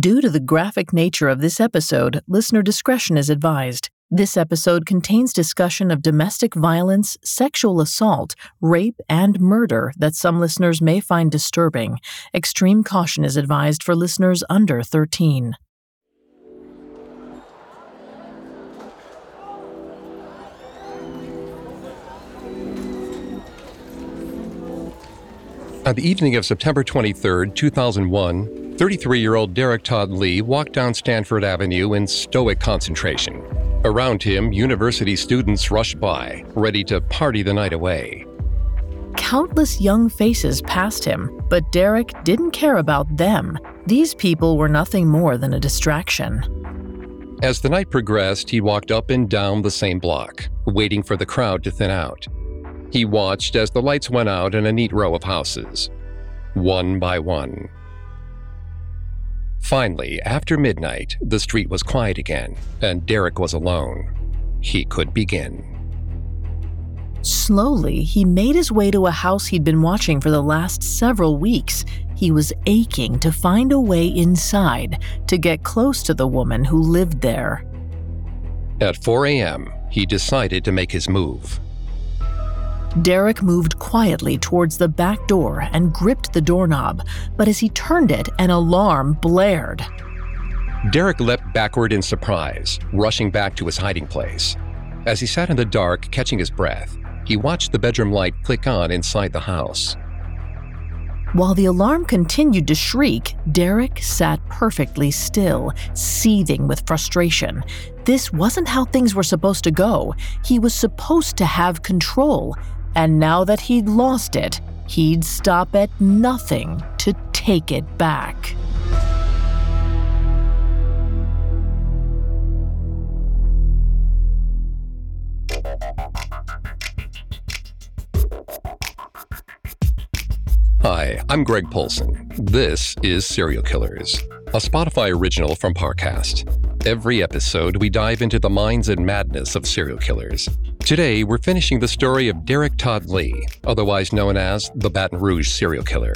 Due to the graphic nature of this episode, listener discretion is advised. This episode contains discussion of domestic violence, sexual assault, rape, and murder that some listeners may find disturbing. Extreme caution is advised for listeners under 13. On the evening of September 23, 2001, 33 year old Derrick Todd Lee walked down Stanford Avenue in stoic concentration. Around him, university students rushed by, ready to party the night away. Countless young faces passed him, but Derrick didn't care about them. These people were nothing more than a distraction. As the night progressed, he walked up and down the same block, waiting for the crowd to thin out. He watched as the lights went out in a neat row of houses, one by one. Finally, after midnight, the street was quiet again, and Derrick was alone. He could begin. Slowly, he made his way to a house he'd been watching for the last several weeks. He was aching to find a way inside to get close to the woman who lived there. At 4 a.m., he decided to make his move. Derrick moved quietly towards the back door and gripped the doorknob, but as he turned it, an alarm blared. Derrick leapt backward in surprise, rushing back to his hiding place. As he sat in the dark, catching his breath, he watched the bedroom light click on inside the house. While the alarm continued to shriek, Derrick sat perfectly still, seething with frustration. This wasn't how things were supposed to go. He was supposed to have control, and now that he'd lost it, he'd stop at nothing to take it back. Hi, I'm Greg Polcyn. This is Serial Killers, a Spotify original from Parcast. Every episode, we dive into the minds and madness of serial killers. Today, we're finishing the story of Derrick Todd Lee, otherwise known as the Baton Rouge serial killer.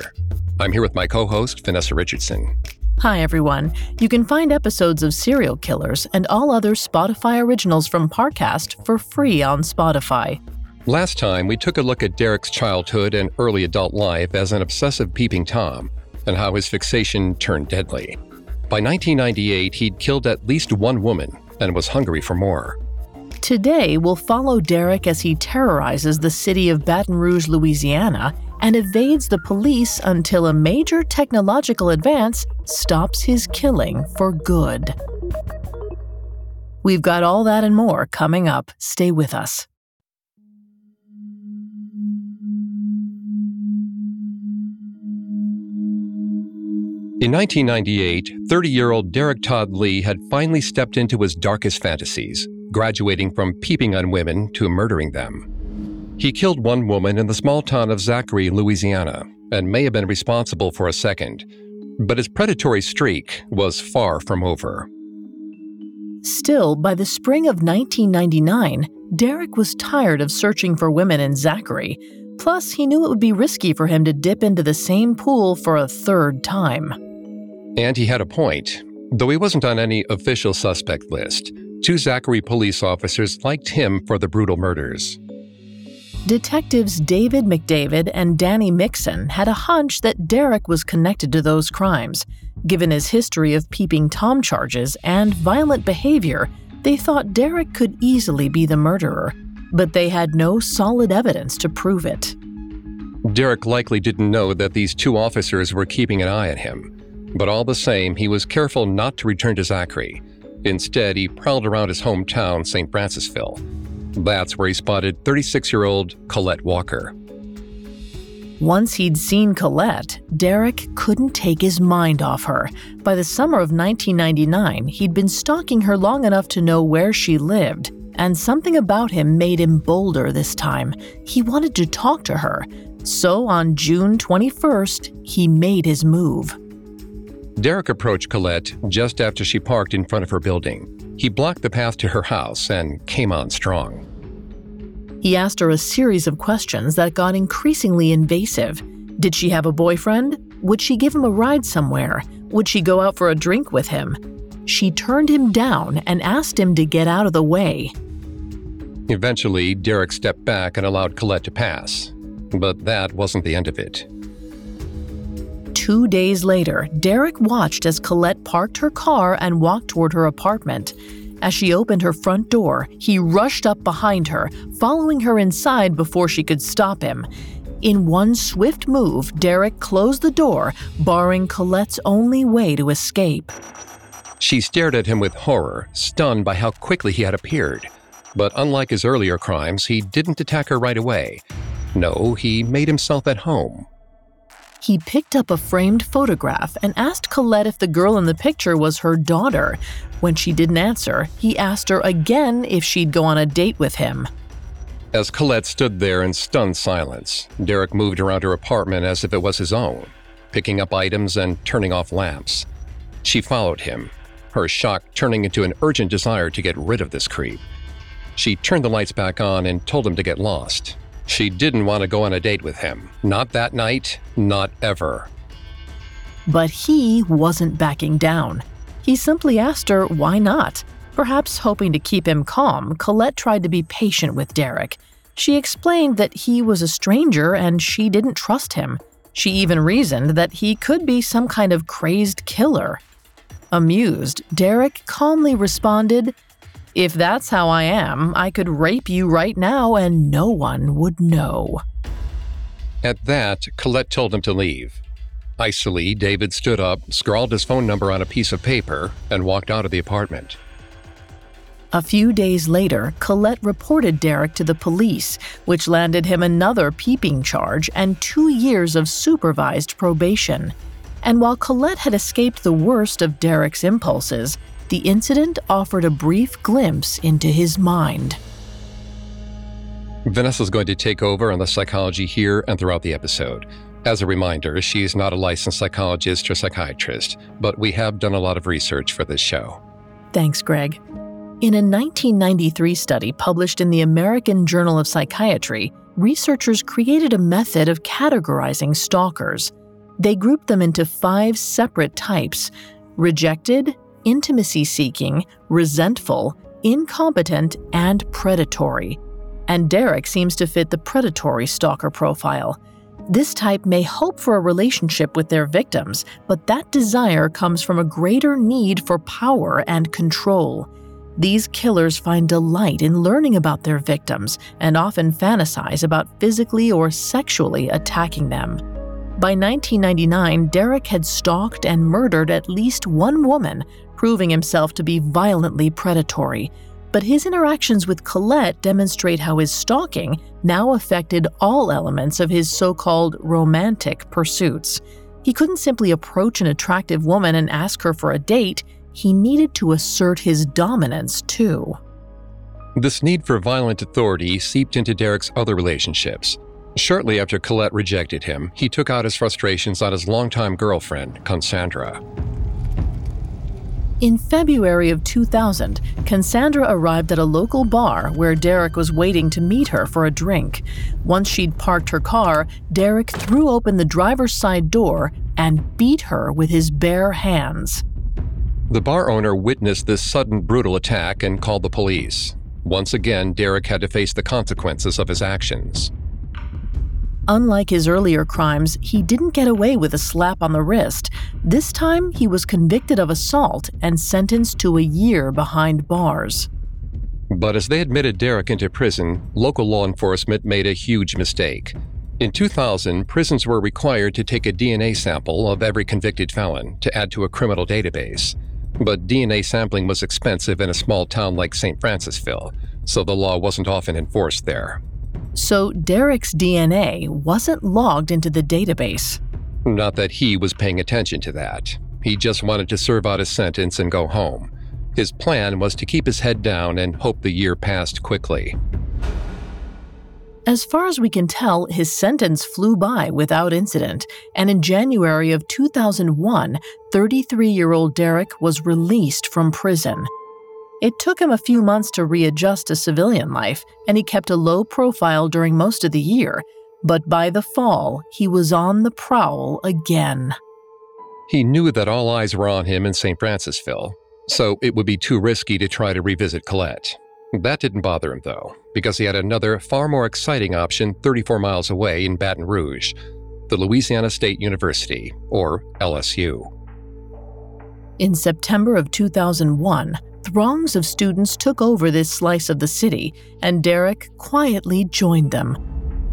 I'm here with my co host, Vanessa Richardson. Hi, everyone. You can find episodes of Serial Killers and all other Spotify originals from Parcast for free on Spotify. Last time, we took a look at Derrick's childhood and early adult life as an obsessive peeping Tom and how his fixation turned deadly. By 1998, he'd killed at least one woman and was hungry for more. Today, we'll follow Derrick as he terrorizes the city of Baton Rouge, Louisiana, and evades the police until a major technological advance stops his killing for good. We've got all that and more coming up. Stay with us. In 1998, 30 year old Derrick Todd Lee had finally stepped into his darkest fantasies, graduating from peeping on women to murdering them. He killed one woman in the small town of Zachary, Louisiana, and may have been responsible for a second, but his predatory streak was far from over. Still, by the spring of 1999, Derrick was tired of searching for women in Zachary. Plus, he knew it would be risky for him to dip into the same pool for a third time. And he had a point. Though he wasn't on any official suspect list, two Zachary police officers liked him for the brutal murders. Detectives David McDavid and Danny Mixon had a hunch that Derrick was connected to those crimes. Given his history of peeping Tom charges and violent behavior, they thought Derrick could easily be the murderer, but they had no solid evidence to prove it. Derrick likely didn't know that these two officers were keeping an eye on him. But all the same, he was careful not to return to Zachary. Instead, he prowled around his hometown, St. Francisville. That's where he spotted 36 year old Colette Walker. Once he'd seen Colette, Derrick couldn't take his mind off her. By the summer of 1999, he'd been stalking her long enough to know where she lived, and something about him made him bolder this time. He wanted to talk to her. So on June 21st, he made his move. Derrick approached Colette just after she parked in front of her building. He blocked the path to her house and came on strong. He asked her a series of questions that got increasingly invasive. Did she have a boyfriend? Would she give him a ride somewhere? Would she go out for a drink with him? She turned him down and asked him to get out of the way. Eventually, Derrick stepped back and allowed Colette to pass. But that wasn't the end of it. Two days later, Derrick watched as Colette parked her car and walked toward her apartment. As she opened her front door, he rushed up behind her, following her inside before she could stop him. In one swift move, Derrick closed the door, barring Colette's only way to escape. She stared at him with horror, stunned by how quickly he had appeared. But unlike his earlier crimes, he didn't attack her right away. No, he made himself at home, he picked up a framed photograph and asked Colette if the girl in the picture was her daughter. When she didn't answer, he asked her again if she'd go on a date with him. As Colette stood there in stunned silence, Derrick moved around her apartment as if it was his own, picking up items and turning off lamps. She followed him, her shock turning into an urgent desire to get rid of this creep. She turned the lights back on and told him to get lost, she didn't want to go on a date with him. Not that night, not ever. But he wasn't backing down. He simply asked her why not. Perhaps hoping to keep him calm, Colette tried to be patient with Derrick. She explained that he was a stranger and she didn't trust him. She even reasoned that he could be some kind of crazed killer. Amused, Derrick calmly responded, if that's how I am, I could rape you right now and no one would know. At that, Colette told him to leave. Icily, David stood up, scrawled his phone number on a piece of paper, and walked out of the apartment. A few days later, Colette reported Derrick to the police, which landed him another peeping charge and two years of supervised probation. And while Colette had escaped the worst of Derrick's impulses, the incident offered a brief glimpse into his mind. Vanessa's going to take over on the psychology here and throughout the episode. As a reminder, she is not a licensed psychologist or psychiatrist, but we have done a lot of research for this show. Thanks, Greg. In a 1993 study published in the American Journal of Psychiatry, researchers created a method of categorizing stalkers. They grouped them into five separate types rejected, intimacy seeking, resentful, incompetent, and predatory. And Derrick seems to fit the predatory stalker profile. This type may hope for a relationship with their victims, but that desire comes from a greater need for power and control. These killers find delight in learning about their victims and often fantasize about physically or sexually attacking them. By 1999, Derrick had stalked and murdered at least one woman, proving himself to be violently predatory. But his interactions with Colette demonstrate how his stalking now affected all elements of his so called romantic pursuits. He couldn't simply approach an attractive woman and ask her for a date, he needed to assert his dominance too. This need for violent authority seeped into Derrick's other relationships. Shortly after Colette rejected him, he took out his frustrations on his longtime girlfriend, Cassandra. In February of 2000, Cassandra arrived at a local bar where Derrick was waiting to meet her for a drink. Once she'd parked her car, Derrick threw open the driver's side door and beat her with his bare hands. The bar owner witnessed this sudden brutal attack and called the police. Once again, Derrick had to face the consequences of his actions. Unlike his earlier crimes, he didn't get away with a slap on the wrist. This time, he was convicted of assault and sentenced to a year behind bars. But as they admitted Derrick into prison, local law enforcement made a huge mistake. In 2000, prisons were required to take a DNA sample of every convicted felon to add to a criminal database. But DNA sampling was expensive in a small town like St. Francisville, so the law wasn't often enforced there. So Derrick's DNA wasn't logged into the database. Not that he was paying attention to that. He just wanted to serve out his sentence and go home. His plan was to keep his head down and hope the year passed quickly. As far as we can tell, his sentence flew by without incident, and in January of 2001, 33 year old Derrick was released from prison. It took him a few months to readjust to civilian life, and he kept a low profile during most of the year, but by the fall, he was on the prowl again. He knew that all eyes were on him in St. Francisville, so it would be too risky to try to revisit Colette. That didn't bother him, though, because he had another, far more exciting option 34 miles away in Baton Rouge the Louisiana State University, or LSU. In September of 2001, throngs of students took over this slice of the city, and Derrick quietly joined them.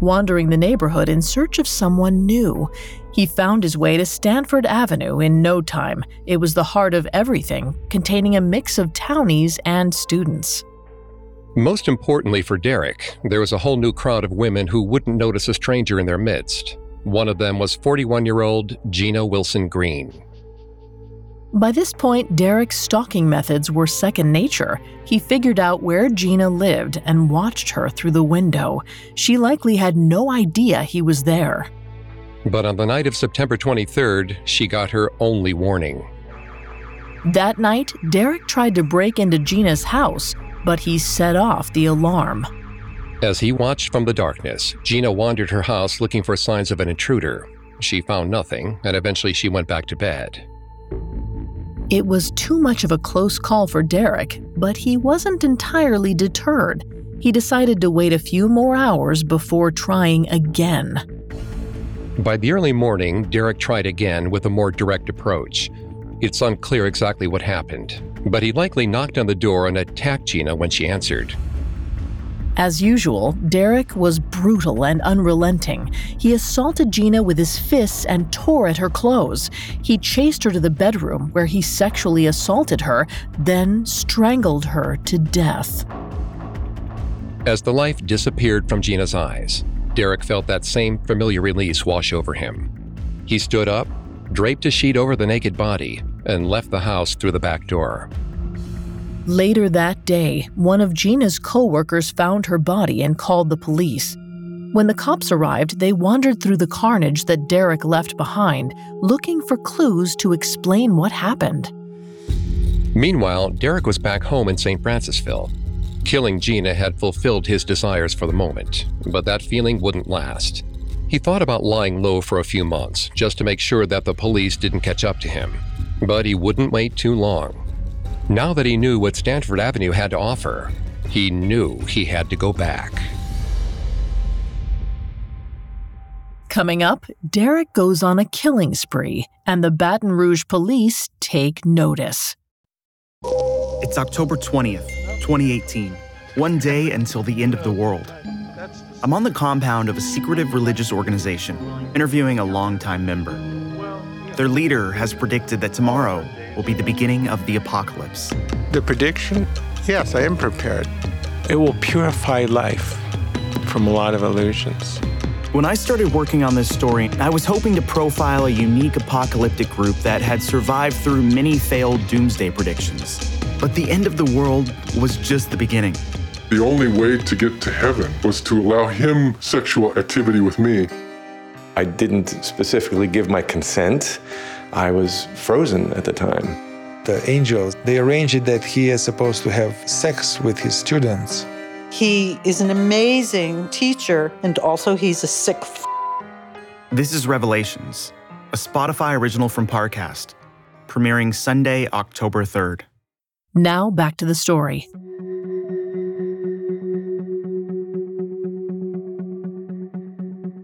Wandering the neighborhood in search of someone new, he found his way to Stanford Avenue in no time. It was the heart of everything, containing a mix of townies and students. Most importantly for Derrick, there was a whole new crowd of women who wouldn't notice a stranger in their midst. One of them was 41 year old Gina Wilson Green. By this point, Derrick's stalking methods were second nature. He figured out where Gina lived and watched her through the window. She likely had no idea he was there. But on the night of September 23rd, she got her only warning. That night, Derrick tried to break into Gina's house, but he set off the alarm. As he watched from the darkness, Gina wandered her house looking for signs of an intruder. She found nothing, and eventually she went back to bed. It was too much of a close call for Derrick, but he wasn't entirely deterred. He decided to wait a few more hours before trying again. By the early morning, Derrick tried again with a more direct approach. It's unclear exactly what happened, but he likely knocked on the door and attacked Gina when she answered. As usual, Derrick was brutal and unrelenting. He assaulted Gina with his fists and tore at her clothes. He chased her to the bedroom where he sexually assaulted her, then strangled her to death. As the life disappeared from Gina's eyes, Derrick felt that same familiar release wash over him. He stood up, draped a sheet over the naked body, and left the house through the back door. Later that day, one of Gina's coworkers found her body and called the police. When the cops arrived, they wandered through the carnage that Derrick left behind, looking for clues to explain what happened. Meanwhile, Derrick was back home in St. Francisville. Killing Gina had fulfilled his desires for the moment, but that feeling wouldn't last. He thought about lying low for a few months just to make sure that the police didn't catch up to him. But he wouldn't wait too long. Now that he knew what Stanford Avenue had to offer, he knew he had to go back. Coming up, Derrick goes on a killing spree, and the Baton Rouge police take notice. It's October 20th, 2018, one day until the end of the world. I'm on the compound of a secretive religious organization, interviewing a longtime member. Their leader has predicted that tomorrow will be the beginning of the apocalypse. The prediction? Yes, I am prepared. It will purify life from a lot of illusions. When I started working on this story, I was hoping to profile a unique apocalyptic group that had survived through many failed doomsday predictions. But the end of the world was just the beginning. The only way to get to heaven was to allow him sexual activity with me. I didn't specifically give my consent. I was frozen at the time. The angels, they arranged it that he is supposed to have sex with his students. He is an amazing teacher, and also he's a sick. F- this is Revelations, a Spotify original from Parcast, premiering Sunday, October 3rd. Now back to the story.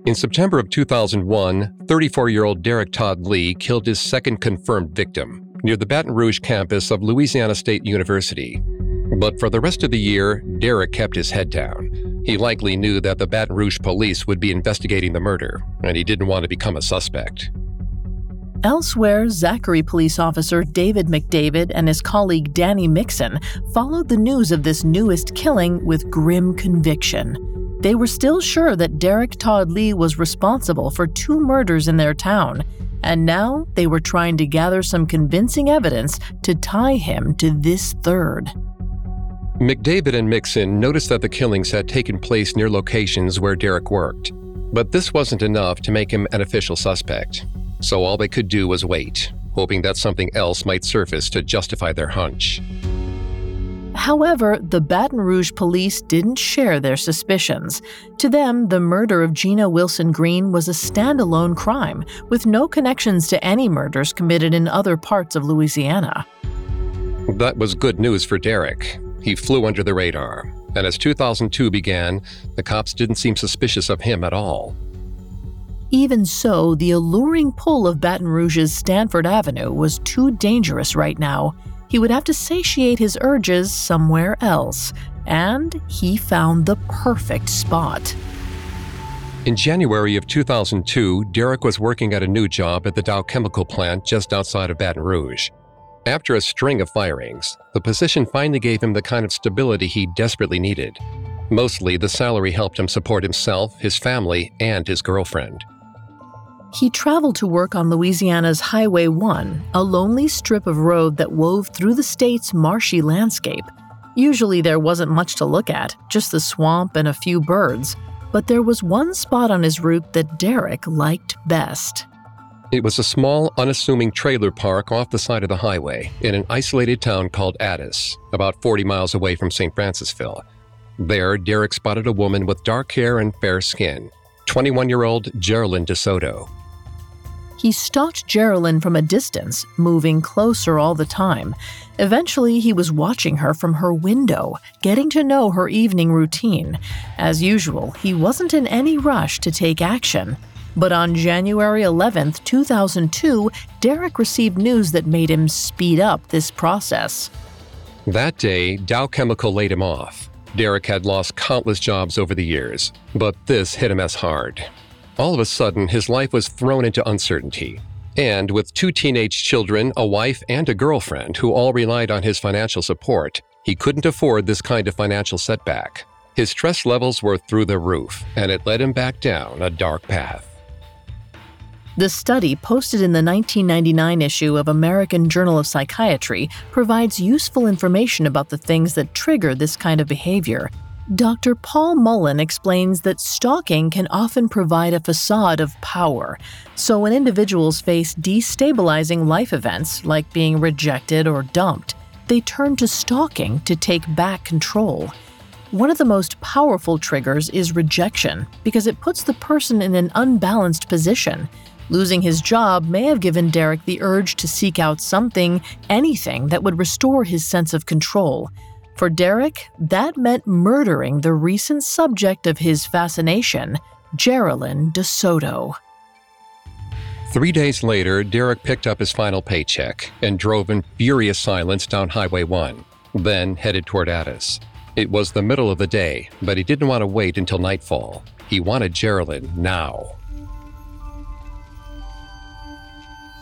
In September of 2001, 34 year old Derrick Todd Lee killed his second confirmed victim near the Baton Rouge campus of Louisiana State University. But for the rest of the year, Derrick kept his head down. He likely knew that the Baton Rouge police would be investigating the murder, and he didn't want to become a suspect. Elsewhere, Zachary police officer David McDavid and his colleague Danny Mixon followed the news of this newest killing with grim conviction. They were still sure that Derrick Todd Lee was responsible for two murders in their town, and now they were trying to gather some convincing evidence to tie him to this third. McDavid and Mixon noticed that the killings had taken place near locations where Derrick worked, but this wasn't enough to make him an official suspect. So all they could do was wait, hoping that something else might surface to justify their hunch. However, the Baton Rouge police didn't share their suspicions. To them, the murder of Gina Wilson Green was a standalone crime, with no connections to any murders committed in other parts of Louisiana. That was good news for Derrick. He flew under the radar, and as 2002 began, the cops didn't seem suspicious of him at all. Even so, the alluring pull of Baton Rouge's Stanford Avenue was too dangerous right now he would have to satiate his urges somewhere else, and he found the perfect spot. In January of 2002, Derrick was working at a new job at the Dow Chemical plant just outside of Baton Rouge. After a string of firings, the position finally gave him the kind of stability he desperately needed. Mostly, the salary helped him support himself, his family, and his girlfriend. He traveled to work on Louisiana's Highway 1, a lonely strip of road that wove through the state's marshy landscape. Usually there wasn't much to look at, just the swamp and a few birds, but there was one spot on his route that Derrick liked best. It was a small, unassuming trailer park off the side of the highway in an isolated town called Addis, about 40 miles away from St. Francisville. There, Derrick spotted a woman with dark hair and fair skin, 21 year old Geraldine DeSoto. He stalked Geraldine from a distance, moving closer all the time. Eventually, he was watching her from her window, getting to know her evening routine. As usual, he wasn't in any rush to take action. But on January 11, 2002, Derrick received news that made him speed up this process. That day, Dow Chemical laid him off. Derrick had lost countless jobs over the years, but this hit him as hard. All of a sudden, his life was thrown into uncertainty. And with two teenage children, a wife, and a girlfriend who all relied on his financial support, he couldn't afford this kind of financial setback. His stress levels were through the roof, and it led him back down a dark path. The study, posted in the 1999 issue of American Journal of Psychiatry, provides useful information about the things that trigger this kind of behavior Dr. Paul Mullen explains that stalking can often provide a facade of power. So, when individuals face destabilizing life events like being rejected or dumped, they turn to stalking to take back control. One of the most powerful triggers is rejection because it puts the person in an unbalanced position. Losing his job may have given Derrick the urge to seek out something, anything that would restore his sense of control. For Derrick, that meant murdering the recent subject of his fascination, Geraldine DeSoto. Three days later, Derrick picked up his final paycheck and drove in furious silence down Highway 1, then headed toward Addis. It was the middle of the day, but he didn't want to wait until nightfall. He wanted Geraldine now.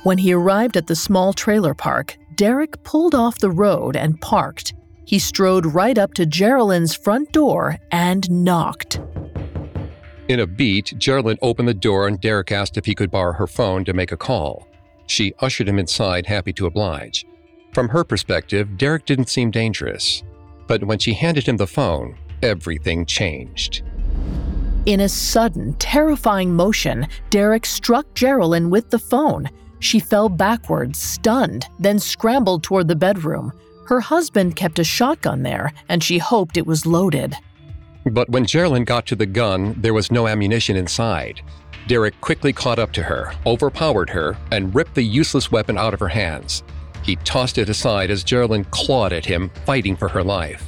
When he arrived at the small trailer park, Derrick pulled off the road and parked. He strode right up to Geraldine's front door and knocked. In a beat, Geraldine opened the door and Derrick asked if he could borrow her phone to make a call. She ushered him inside, happy to oblige. From her perspective, Derrick didn't seem dangerous. But when she handed him the phone, everything changed. In a sudden, terrifying motion, Derrick struck Geraldine with the phone. She fell backwards, stunned, then scrambled toward the bedroom. Her husband kept a shotgun there, and she hoped it was loaded. But when Geraldine got to the gun, there was no ammunition inside. Derrick quickly caught up to her, overpowered her, and ripped the useless weapon out of her hands. He tossed it aside as Geraldine clawed at him, fighting for her life.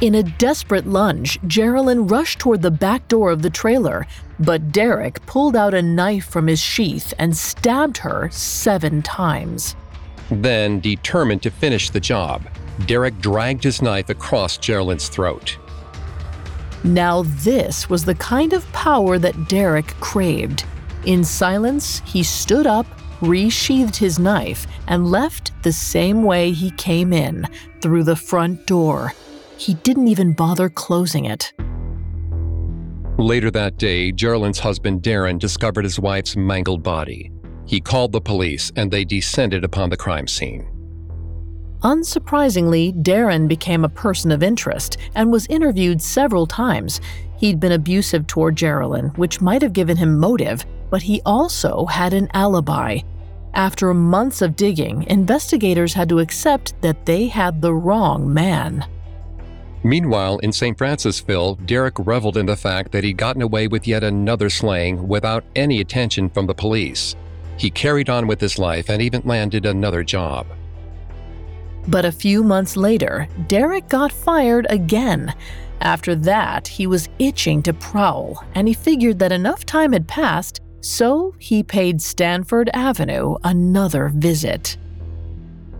In a desperate lunge, Geraldine rushed toward the back door of the trailer, but Derrick pulled out a knife from his sheath and stabbed her seven times. Then, determined to finish the job, Derrick dragged his knife across Geraldine's throat. Now, this was the kind of power that Derrick craved. In silence, he stood up, resheathed his knife, and left the same way he came in, through the front door. He didn't even bother closing it. Later that day, Geraldine's husband Darren discovered his wife's mangled body. He called the police and they descended upon the crime scene. Unsurprisingly, Darren became a person of interest and was interviewed several times. He'd been abusive toward Geraldine, which might have given him motive, but he also had an alibi. After months of digging, investigators had to accept that they had the wrong man. Meanwhile, in St. Francisville, Derrick reveled in the fact that he'd gotten away with yet another slaying without any attention from the police. He carried on with his life and even landed another job. But a few months later, Derrick got fired again. After that, he was itching to prowl, and he figured that enough time had passed, so he paid Stanford Avenue another visit.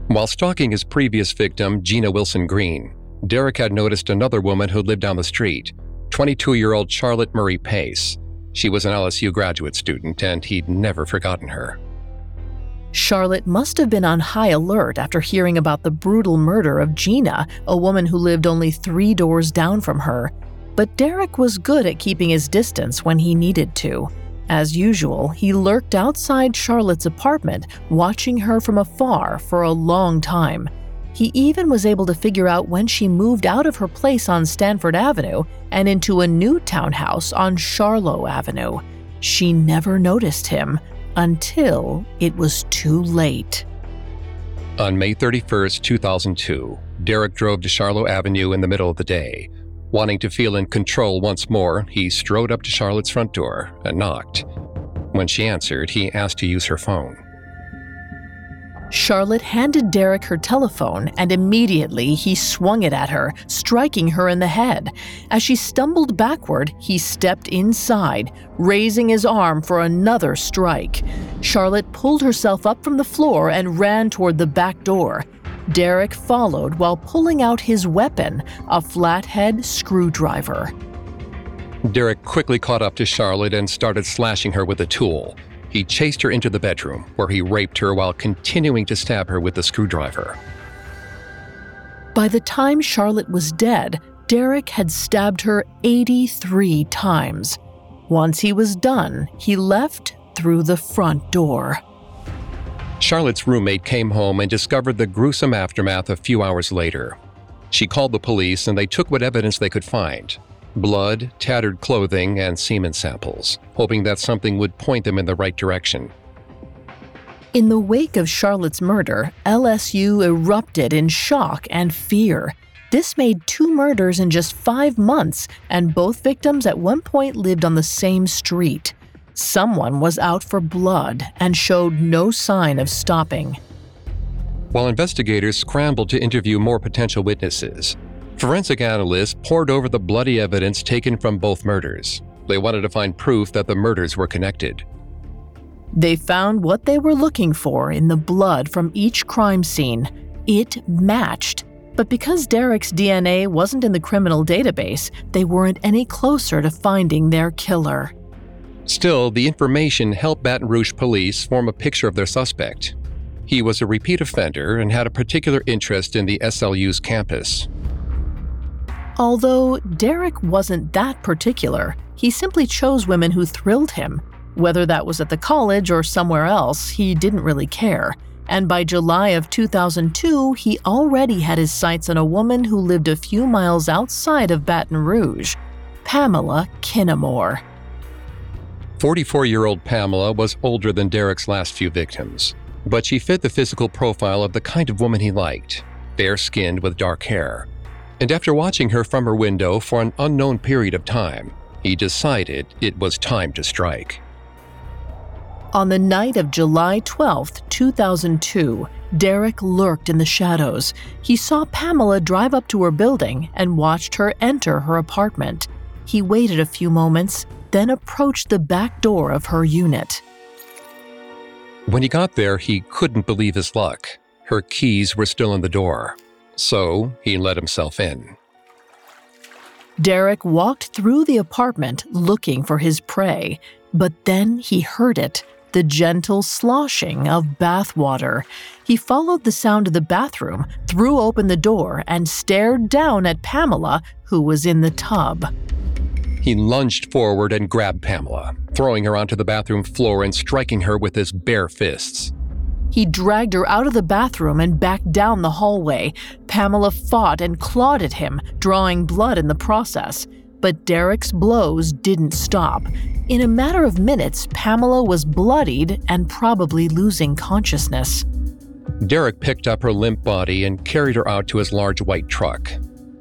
While stalking his previous victim, Gina Wilson Green, Derrick had noticed another woman who lived down the street, 22 year old Charlotte Murray Pace. She was an LSU graduate student, and he'd never forgotten her. Charlotte must have been on high alert after hearing about the brutal murder of Gina, a woman who lived only three doors down from her. But Derrick was good at keeping his distance when he needed to. As usual, he lurked outside Charlotte's apartment, watching her from afar for a long time. He even was able to figure out when she moved out of her place on Stanford Avenue and into a new townhouse on Sharlo Avenue. She never noticed him until it was too late. On May 31st, 2002, Derrick drove to Sharlo Avenue in the middle of the day. Wanting to feel in control once more, he strode up to Charlotte's front door and knocked. When she answered, he asked to use her phone. Charlotte handed Derrick her telephone, and immediately he swung it at her, striking her in the head. As she stumbled backward, he stepped inside, raising his arm for another strike. Charlotte pulled herself up from the floor and ran toward the back door. Derrick followed while pulling out his weapon, a flathead screwdriver. Derrick quickly caught up to Charlotte and started slashing her with a tool. He chased her into the bedroom, where he raped her while continuing to stab her with the screwdriver. By the time Charlotte was dead, Derrick had stabbed her 83 times. Once he was done, he left through the front door. Charlotte's roommate came home and discovered the gruesome aftermath a few hours later. She called the police and they took what evidence they could find blood, tattered clothing, and semen samples, hoping that something would point them in the right direction. In the wake of Charlotte's murder, LSU erupted in shock and fear. This made two murders in just five months, and both victims at one point lived on the same street. Someone was out for blood and showed no sign of stopping. While investigators scrambled to interview more potential witnesses, Forensic analysts pored over the bloody evidence taken from both murders. They wanted to find proof that the murders were connected. They found what they were looking for in the blood from each crime scene. It matched. But because Derrick's DNA wasn't in the criminal database, they weren't any closer to finding their killer. Still, the information helped Baton Rouge police form a picture of their suspect. He was a repeat offender and had a particular interest in the SLU's campus. Although Derrick wasn't that particular, he simply chose women who thrilled him. Whether that was at the college or somewhere else, he didn't really care. And by July of 2002, he already had his sights on a woman who lived a few miles outside of Baton Rouge Pamela Kinnamore. 44 year old Pamela was older than Derrick's last few victims, but she fit the physical profile of the kind of woman he liked fair skinned with dark hair and after watching her from her window for an unknown period of time, he decided it was time to strike. On the night of July 12, 2002, Derrick lurked in the shadows. He saw Pamela drive up to her building and watched her enter her apartment. He waited a few moments, then approached the back door of her unit. When he got there, he couldn't believe his luck. Her keys were still in the door so he let himself in. Derrick walked through the apartment looking for his prey, but then he heard it the gentle sloshing of bathwater. He followed the sound of the bathroom, threw open the door, and stared down at Pamela, who was in the tub. He lunged forward and grabbed Pamela, throwing her onto the bathroom floor and striking her with his bare fists. He dragged her out of the bathroom and back down the hallway. Pamela fought and clawed at him, drawing blood in the process. But Derrick's blows didn't stop. In a matter of minutes, Pamela was bloodied and probably losing consciousness. Derrick picked up her limp body and carried her out to his large white truck.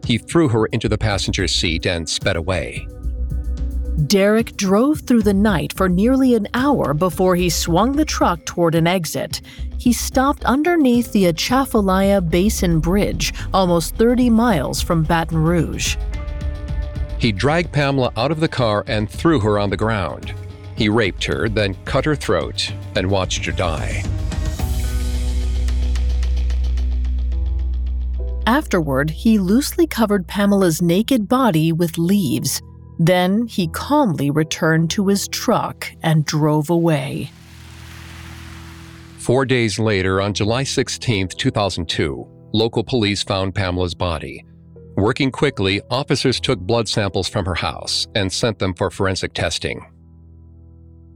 He threw her into the passenger seat and sped away. Derrick drove through the night for nearly an hour before he swung the truck toward an exit. He stopped underneath the Atchafalaya Basin Bridge, almost 30 miles from Baton Rouge. He dragged Pamela out of the car and threw her on the ground. He raped her, then cut her throat and watched her die. Afterward, he loosely covered Pamela's naked body with leaves. Then he calmly returned to his truck and drove away. Four days later, on July 16, 2002, local police found Pamela's body. Working quickly, officers took blood samples from her house and sent them for forensic testing.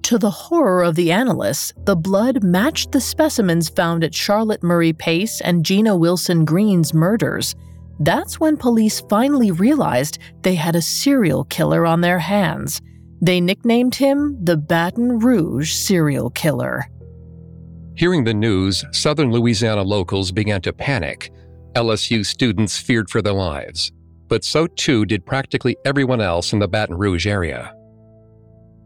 To the horror of the analysts, the blood matched the specimens found at Charlotte Murray Pace and Gina Wilson Green's murders. That's when police finally realized they had a serial killer on their hands. They nicknamed him the Baton Rouge serial killer. Hearing the news, southern Louisiana locals began to panic LSU students feared for their lives, but so too did practically everyone else in the Baton Rouge area.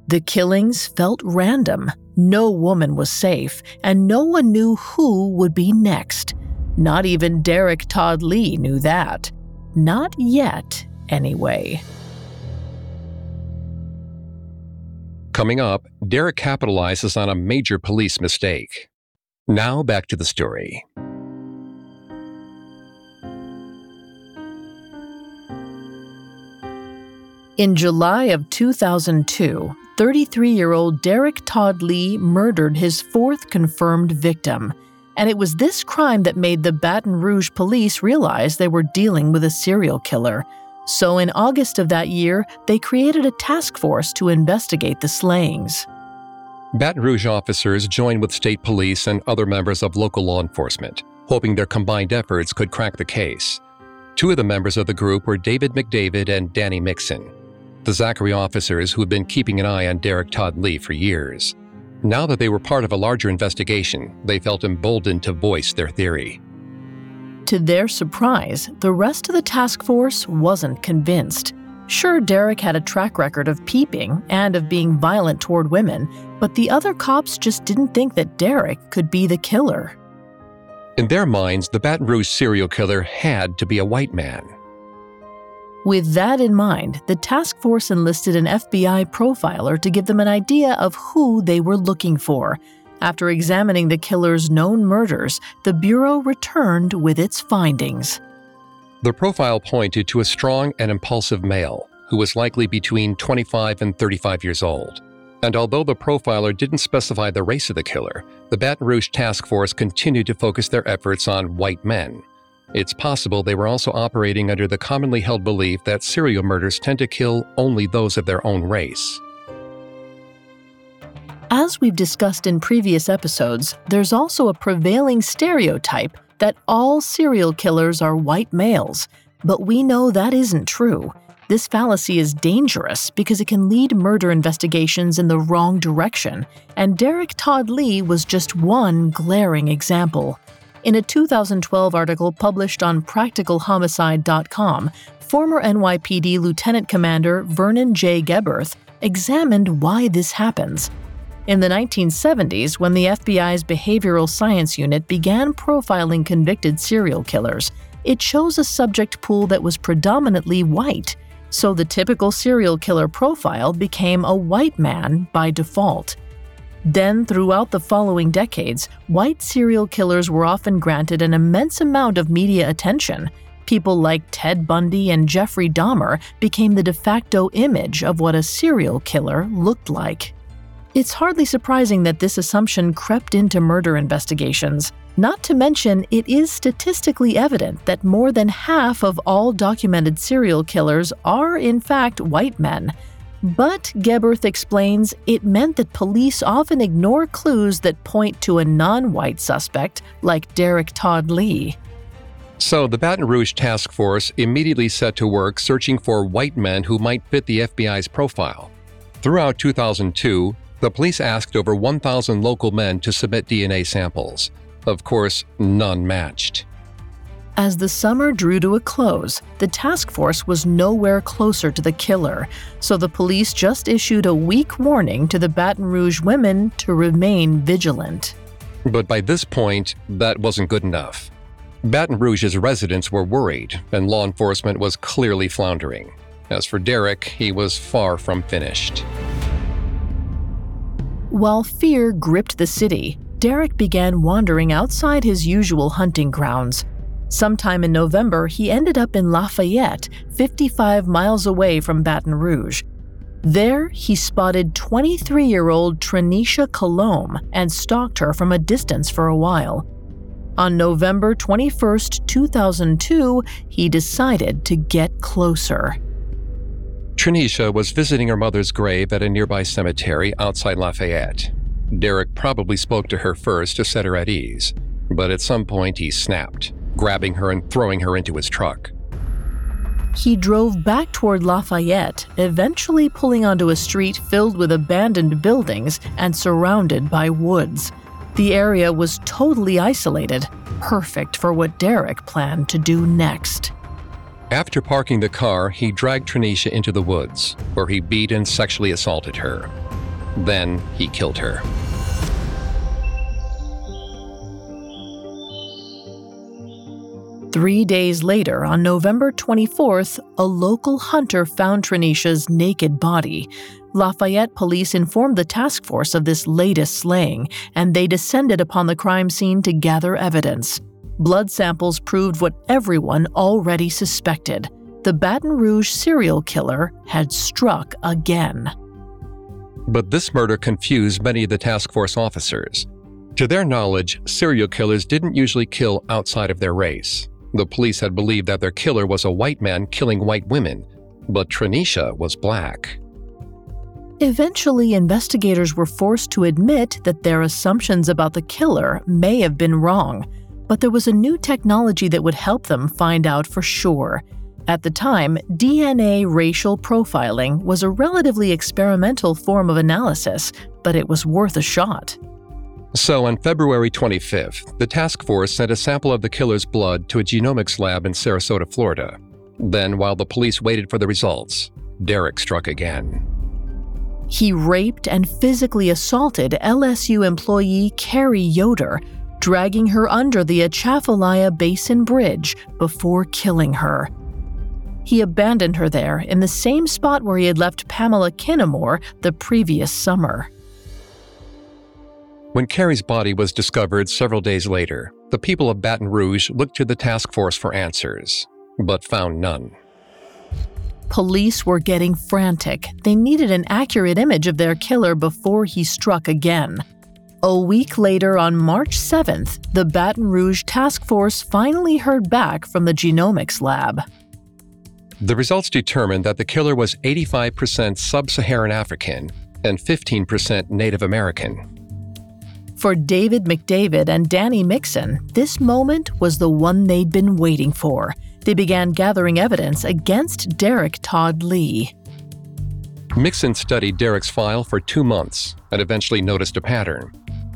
The killings felt random. No woman was safe, and no one knew who would be next. Not even Derrick Todd Lee knew that. Not yet, anyway. Coming up, Derrick capitalizes on a major police mistake. Now back to the story. In July of 2002, 33 year old Derrick Todd Lee murdered his fourth confirmed victim. And it was this crime that made the Baton Rouge police realize they were dealing with a serial killer. So in August of that year, they created a task force to investigate the slayings. Baton Rouge officers joined with state police and other members of local law enforcement, hoping their combined efforts could crack the case. Two of the members of the group were David McDavid and Danny Mixon the Zachary officers who had been keeping an eye on Derrick Todd Lee for years. Now that they were part of a larger investigation, they felt emboldened to voice their theory. To their surprise, the rest of the task force wasn't convinced. Sure, Derrick had a track record of peeping and of being violent toward women, but the other cops just didn't think that Derrick could be the killer. In their minds, the Baton Rouge serial killer had to be a white man. With that in mind, the task force enlisted an FBI profiler to give them an idea of who they were looking for. After examining the killer's known murders, the Bureau returned with its findings. The profile pointed to a strong and impulsive male who was likely between 25 and 35 years old. And although the profiler didn't specify the race of the killer, the Baton Rouge task force continued to focus their efforts on white men it's possible they were also operating under the commonly held belief that serial murders tend to kill only those of their own race. As we've discussed in previous episodes, there's also a prevailing stereotype that all serial killers are white males, but we know that isn't true. This fallacy is dangerous because it can lead murder investigations in the wrong direction, and Derrick Todd Lee was just one glaring example. In a 2012 article published on practicalhomicide.com, former NYPD Lieutenant Commander Vernon J. Geberth examined why this happens. In the 1970s, when the FBI's Behavioral Science Unit began profiling convicted serial killers, it chose a subject pool that was predominantly white, so the typical serial killer profile became a white man by default. Then, throughout the following decades, white serial killers were often granted an immense amount of media attention. People like Ted Bundy and Jeffrey Dahmer became the de facto image of what a serial killer looked like. It's hardly surprising that this assumption crept into murder investigations. Not to mention, it is statistically evident that more than half of all documented serial killers are, in fact, white men. But, Geberth explains, it meant that police often ignore clues that point to a non white suspect like Derrick Todd Lee. So the Baton Rouge task force immediately set to work searching for white men who might fit the FBI's profile. Throughout 2002, the police asked over 1,000 local men to submit DNA samples. Of course, none matched. As the summer drew to a close, the task force was nowhere closer to the killer, so the police just issued a weak warning to the Baton Rouge women to remain vigilant. But by this point, that wasn't good enough. Baton Rouge's residents were worried, and law enforcement was clearly floundering. As for Derrick, he was far from finished. While fear gripped the city, Derrick began wandering outside his usual hunting grounds. Sometime in November, he ended up in Lafayette, 55 miles away from Baton Rouge. There, he spotted 23 year old Trenisha Colomb and stalked her from a distance for a while. On November 21, 2002, he decided to get closer. Trenisha was visiting her mother's grave at a nearby cemetery outside Lafayette. Derrick probably spoke to her first to set her at ease, but at some point he snapped grabbing her and throwing her into his truck. He drove back toward Lafayette, eventually pulling onto a street filled with abandoned buildings and surrounded by woods. The area was totally isolated, perfect for what Derrick planned to do next. After parking the car, he dragged Trenisha into the woods, where he beat and sexually assaulted her. Then he killed her. Three days later, on November 24th, a local hunter found Trenisha's naked body. Lafayette police informed the task force of this latest slaying, and they descended upon the crime scene to gather evidence. Blood samples proved what everyone already suspected the Baton Rouge serial killer had struck again. But this murder confused many of the task force officers. To their knowledge, serial killers didn't usually kill outside of their race. The police had believed that their killer was a white man killing white women, but Trenisha was black. Eventually, investigators were forced to admit that their assumptions about the killer may have been wrong, but there was a new technology that would help them find out for sure. At the time, DNA racial profiling was a relatively experimental form of analysis, but it was worth a shot. So, on February 25th, the task force sent a sample of the killer's blood to a genomics lab in Sarasota, Florida. Then, while the police waited for the results, Derrick struck again. He raped and physically assaulted LSU employee Carrie Yoder, dragging her under the Atchafalaya Basin Bridge before killing her. He abandoned her there in the same spot where he had left Pamela Kinamore the previous summer. When Carrie's body was discovered several days later, the people of Baton Rouge looked to the task force for answers, but found none. Police were getting frantic. They needed an accurate image of their killer before he struck again. A week later, on March 7th, the Baton Rouge task force finally heard back from the genomics lab. The results determined that the killer was 85% sub Saharan African and 15% Native American. For David McDavid and Danny Mixon, this moment was the one they'd been waiting for. They began gathering evidence against Derrick Todd Lee. Mixon studied Derrick's file for two months and eventually noticed a pattern.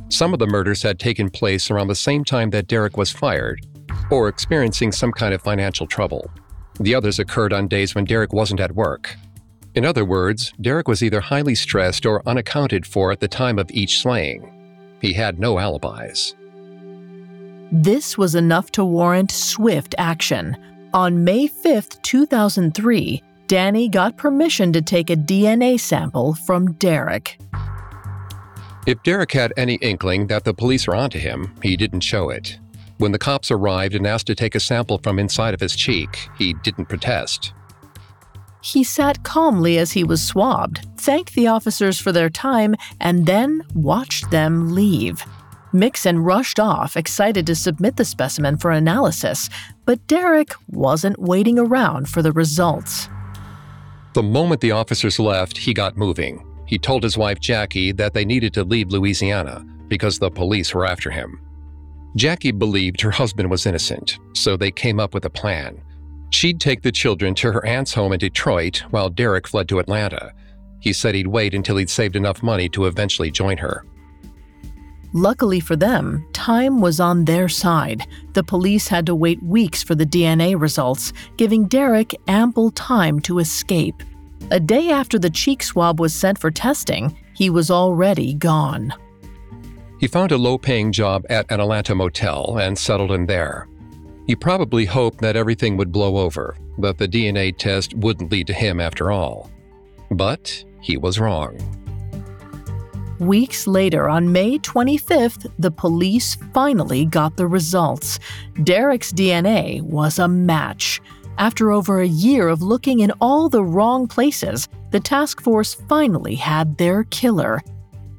Some of the murders had taken place around the same time that Derrick was fired or experiencing some kind of financial trouble. The others occurred on days when Derrick wasn't at work. In other words, Derrick was either highly stressed or unaccounted for at the time of each slaying. He had no alibis. This was enough to warrant swift action. On May 5, 2003, Danny got permission to take a DNA sample from Derrick. If Derrick had any inkling that the police were onto him, he didn't show it. When the cops arrived and asked to take a sample from inside of his cheek, he didn't protest. He sat calmly as he was swabbed, thanked the officers for their time, and then watched them leave. Mixon rushed off, excited to submit the specimen for analysis, but Derrick wasn't waiting around for the results. The moment the officers left, he got moving. He told his wife Jackie that they needed to leave Louisiana because the police were after him. Jackie believed her husband was innocent, so they came up with a plan. She'd take the children to her aunt's home in Detroit while Derrick fled to Atlanta. He said he'd wait until he'd saved enough money to eventually join her. Luckily for them, time was on their side. The police had to wait weeks for the DNA results, giving Derrick ample time to escape. A day after the cheek swab was sent for testing, he was already gone. He found a low paying job at an Atlanta motel and settled in there. He probably hoped that everything would blow over, that the DNA test wouldn't lead to him after all. But he was wrong. Weeks later, on May 25th, the police finally got the results. Derrick's DNA was a match. After over a year of looking in all the wrong places, the task force finally had their killer.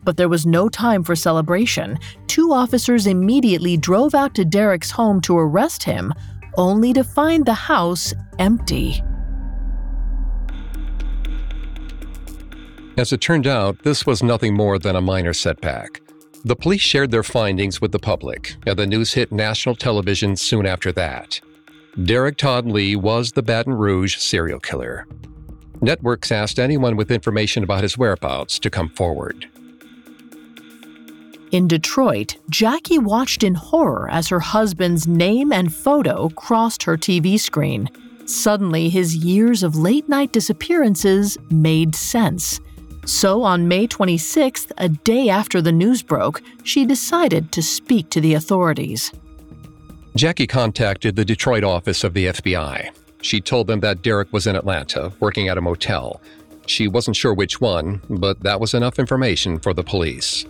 But there was no time for celebration. Two officers immediately drove out to Derrick's home to arrest him, only to find the house empty. As it turned out, this was nothing more than a minor setback. The police shared their findings with the public, and the news hit national television soon after that. Derrick Todd Lee was the Baton Rouge serial killer. Networks asked anyone with information about his whereabouts to come forward. In Detroit, Jackie watched in horror as her husband's name and photo crossed her TV screen. Suddenly, his years of late night disappearances made sense. So on May 26th, a day after the news broke, she decided to speak to the authorities. Jackie contacted the Detroit office of the FBI. She told them that Derrick was in Atlanta, working at a motel. She wasn't sure which one, but that was enough information for the police.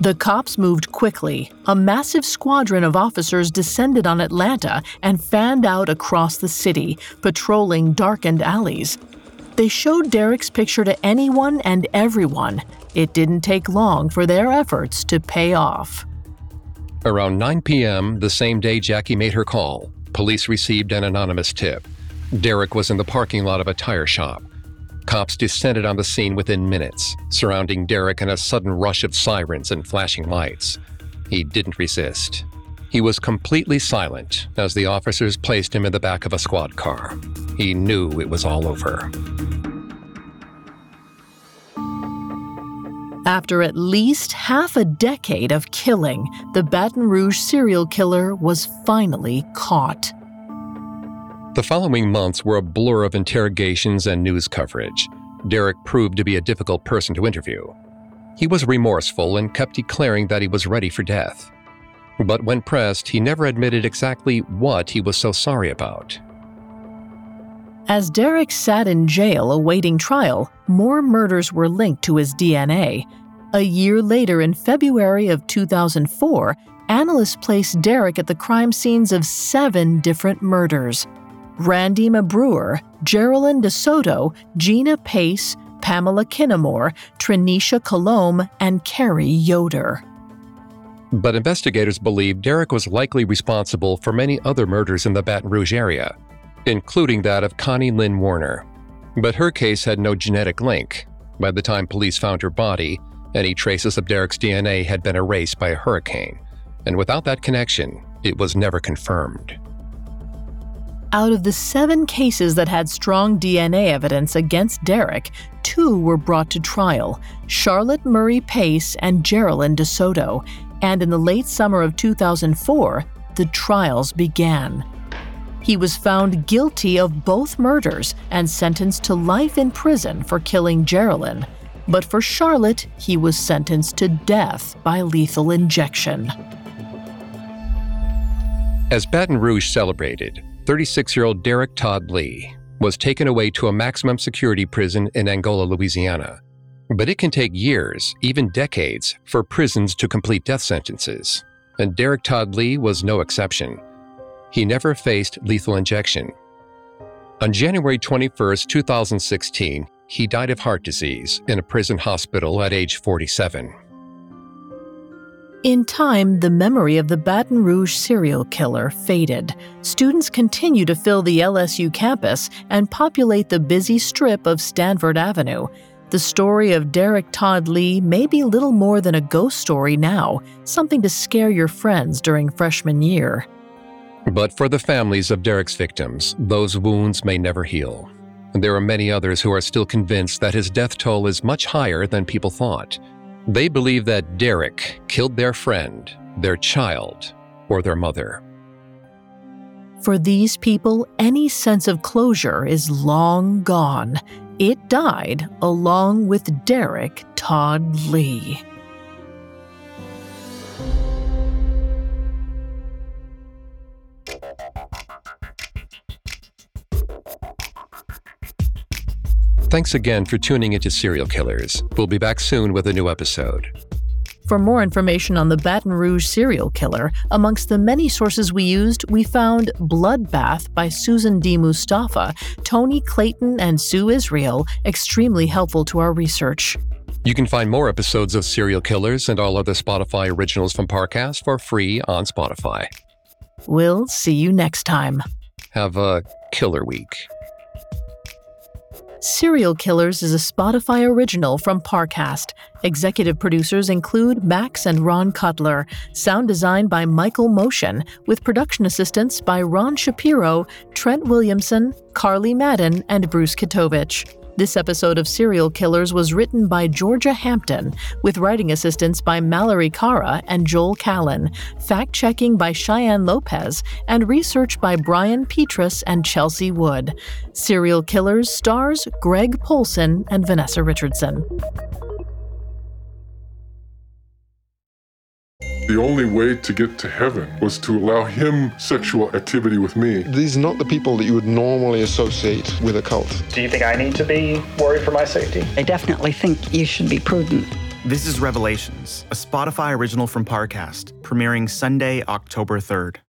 The cops moved quickly. A massive squadron of officers descended on Atlanta and fanned out across the city, patrolling darkened alleys. They showed Derrick's picture to anyone and everyone. It didn't take long for their efforts to pay off. Around 9 p.m., the same day Jackie made her call, police received an anonymous tip. Derrick was in the parking lot of a tire shop. Cops descended on the scene within minutes, surrounding Derrick in a sudden rush of sirens and flashing lights. He didn't resist. He was completely silent as the officers placed him in the back of a squad car. He knew it was all over. After at least half a decade of killing, the Baton Rouge serial killer was finally caught. The following months were a blur of interrogations and news coverage. Derrick proved to be a difficult person to interview. He was remorseful and kept declaring that he was ready for death. But when pressed, he never admitted exactly what he was so sorry about. As Derrick sat in jail awaiting trial, more murders were linked to his DNA. A year later, in February of 2004, analysts placed Derrick at the crime scenes of seven different murders. Randi Mebruer, Geraldine DeSoto, Gina Pace, Pamela Kinamore, Trenisha Colomb, and Carrie Yoder. But investigators believe Derrick was likely responsible for many other murders in the Baton Rouge area, including that of Connie Lynn Warner. But her case had no genetic link. By the time police found her body, any traces of Derrick's DNA had been erased by a hurricane, and without that connection, it was never confirmed. Out of the seven cases that had strong DNA evidence against Derrick, two were brought to trial Charlotte Murray Pace and Geraldine DeSoto, and in the late summer of 2004, the trials began. He was found guilty of both murders and sentenced to life in prison for killing Geraldine. But for Charlotte, he was sentenced to death by lethal injection. As Baton Rouge celebrated, 36 year old Derrick Todd Lee was taken away to a maximum security prison in Angola, Louisiana. But it can take years, even decades, for prisons to complete death sentences. And Derrick Todd Lee was no exception. He never faced lethal injection. On January 21, 2016, he died of heart disease in a prison hospital at age 47. In time, the memory of the Baton Rouge serial killer faded. Students continue to fill the LSU campus and populate the busy strip of Stanford Avenue. The story of Derrick Todd Lee may be little more than a ghost story now, something to scare your friends during freshman year. But for the families of Derrick's victims, those wounds may never heal. There are many others who are still convinced that his death toll is much higher than people thought. They believe that Derrick killed their friend, their child, or their mother. For these people, any sense of closure is long gone. It died along with Derrick Todd Lee. Thanks again for tuning into Serial Killers. We'll be back soon with a new episode. For more information on the Baton Rouge serial killer, amongst the many sources we used, we found Bloodbath by Susan D. Mustafa, Tony Clayton, and Sue Israel extremely helpful to our research. You can find more episodes of Serial Killers and all other Spotify originals from Parcast for free on Spotify. We'll see you next time. Have a killer week. Serial Killers is a Spotify original from Parcast. Executive producers include Max and Ron Cutler. Sound design by Michael Motion, with production assistance by Ron Shapiro, Trent Williamson, Carly Madden, and Bruce Kitovich. This episode of Serial Killers was written by Georgia Hampton, with writing assistance by Mallory Cara and Joel Callan, fact checking by Cheyenne Lopez, and research by Brian Petrus and Chelsea Wood. Serial Killers stars Greg Polcyn and Vanessa Richardson. The only way to get to heaven was to allow him sexual activity with me. These are not the people that you would normally associate with a cult. Do you think I need to be worried for my safety? I definitely think you should be prudent. This is Revelations, a Spotify original from Parcast, premiering Sunday, October 3rd.